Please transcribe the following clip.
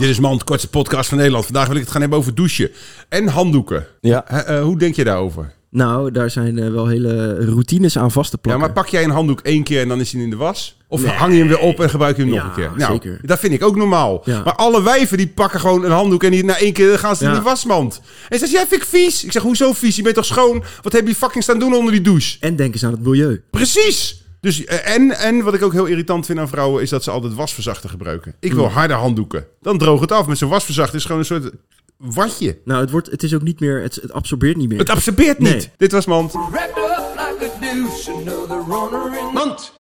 Dit is Mand, kortste podcast van Nederland. Vandaag wil ik het gaan hebben over douchen en handdoeken. Ja. Eh, hoe denk je daarover? Nou, daar zijn eh, wel hele routines aan vast te Ja, plakken. maar pak jij een handdoek één keer en dan is hij in de was? Of Nee. hang je hem weer op en gebruik je hem nog Ja, een keer? Nou, zeker. dat vind ik ook normaal. Ja. Maar alle wijven die pakken gewoon een handdoek en die na één keer gaan ze in Ja. die wasmand. En ze zegt, jij vind ik vies. Ik zeg, hoezo vies? Je bent toch schoon? Wat heb je fucking staan doen onder die douche? En denk eens aan het milieu. Precies! Dus, eh, en, en wat ik ook heel irritant vind aan vrouwen... is dat ze altijd wasverzachter gebruiken. Ik Mm. wil harde handdoeken. Dan droog het af. Met zo'n wasverzachter is gewoon een soort watje. Nou, het, wordt, het is ook niet meer, het, het absorbeert niet meer. Het absorbeert niet. Nee. Dit was Mand. Wrapped